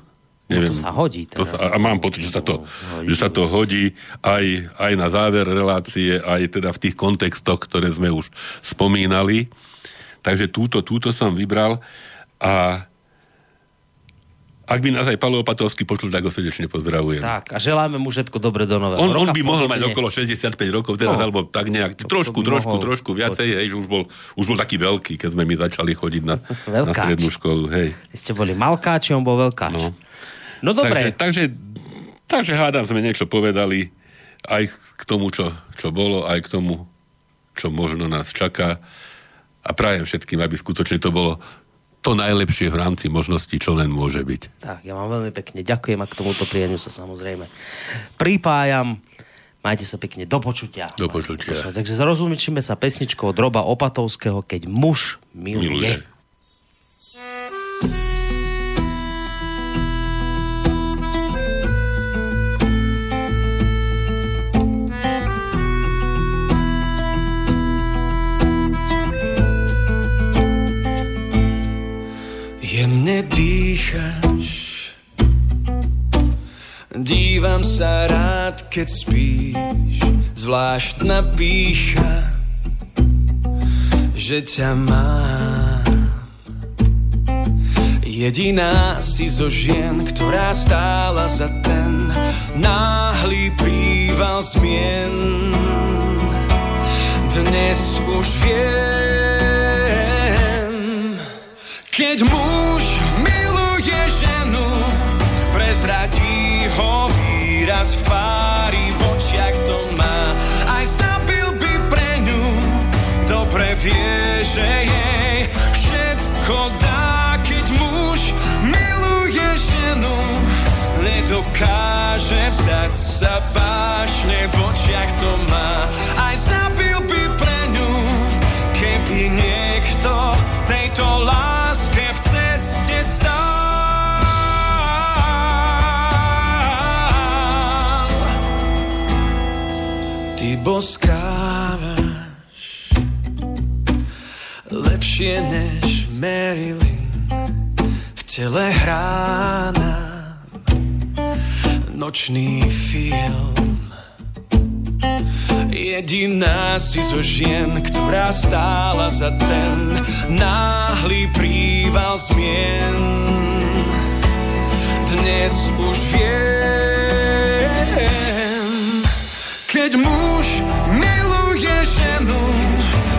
Neviem, no to sa hodí. To sa, a mám pocit, že sa to, hodí, že sa to hodí aj, aj na záver relácie, aj teda v tých kontextoch, ktoré sme už spomínali. Takže túto, túto som vybral a ak by nás aj Palo Opatovský počul, tak ho srdečne pozdravujem. Tak, a želáme mu všetko dobre do nového on, roka. On by mohol mať okolo 65 rokov teraz, no, alebo tak nejak, trošku, trošku, mohol. trošku viacej, hej, že už bol, už bol taký veľký, keď sme my začali chodiť na, na strednú školu, hej. Vy ste boli malkáči, on bol veľkáč. No, no dobre. Takže, takže, takže hádam sme niečo povedali aj k tomu, čo, čo bolo, aj k tomu, čo možno nás čaká. A prajem všetkým, aby skutočne to bolo to najlepšie v rámci možností, čo len môže byť. Tak, ja vám veľmi pekne ďakujem a k tomuto prianiu sa samozrejme pripájam. Majte sa pekne do počutia. Do počutia. Takže zrozumíme sa pesničkou Droba Opatovského, keď muž miluje. miluje. Jemne dýchaš Dívam sa rád, keď spíš Zvláštna pícha Že ťa mám Jediná si zo žien, ktorá stála za ten náhly príval zmien. Dnes už viem, keď muž výraz v tvári, v očiach to má. Aj zabil by pre ňu, dobre vie, že jej všetko dá, keď muž miluje ženu. Nedokáže vzdať sa vážne, v očiach to má. Aj zabil by pre ňu, keby niekto tejto láske boskávaš lepšie než Marilyn v tele hrá nočný film Jediná si zo žien, ktorá stála za ten náhly príval zmien. Dnes už viem, keď muž miluje ženu,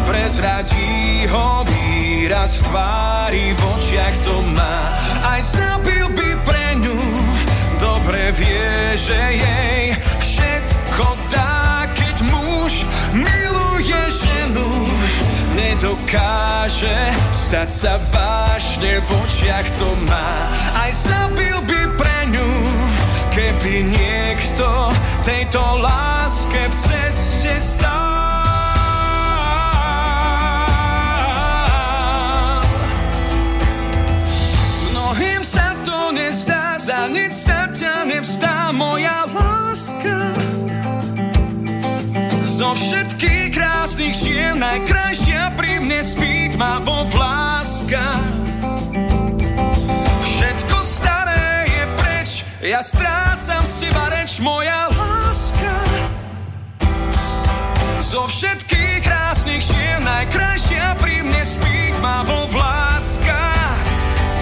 prezradí ho výraz v tvári, v očiach to má. Aj zabil by pre ňu, dobre vie, že jej všetko dá, keď muž miluje ženu. Nedokáže stať sa vážne, v očiach to má. Aj zabil by pre ňu, keby niekto tejto láske v ceste stál. Mnohým sa to nezdá, za nič sa ťa nevzdá moja láska. Zo všetkých krásnych žien najkrajšia pri mne spí vo vláska. Ja strácam z teba reč, moja láska. Zo všetkých krásnych žien najkrajšia pri mne spí vo vláska.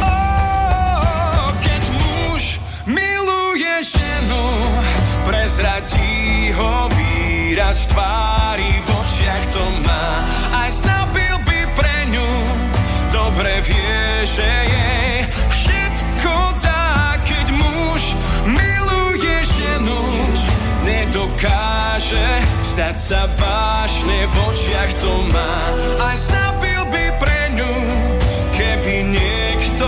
Oh, keď muž miluje ženu, prezradí ho výraz v tvári, v očiach to má. Aj zabil by pre ňu, dobre vie, že jej môže stať sa vážne v očiach to má. Aj zabil by pre ňu, keby niekto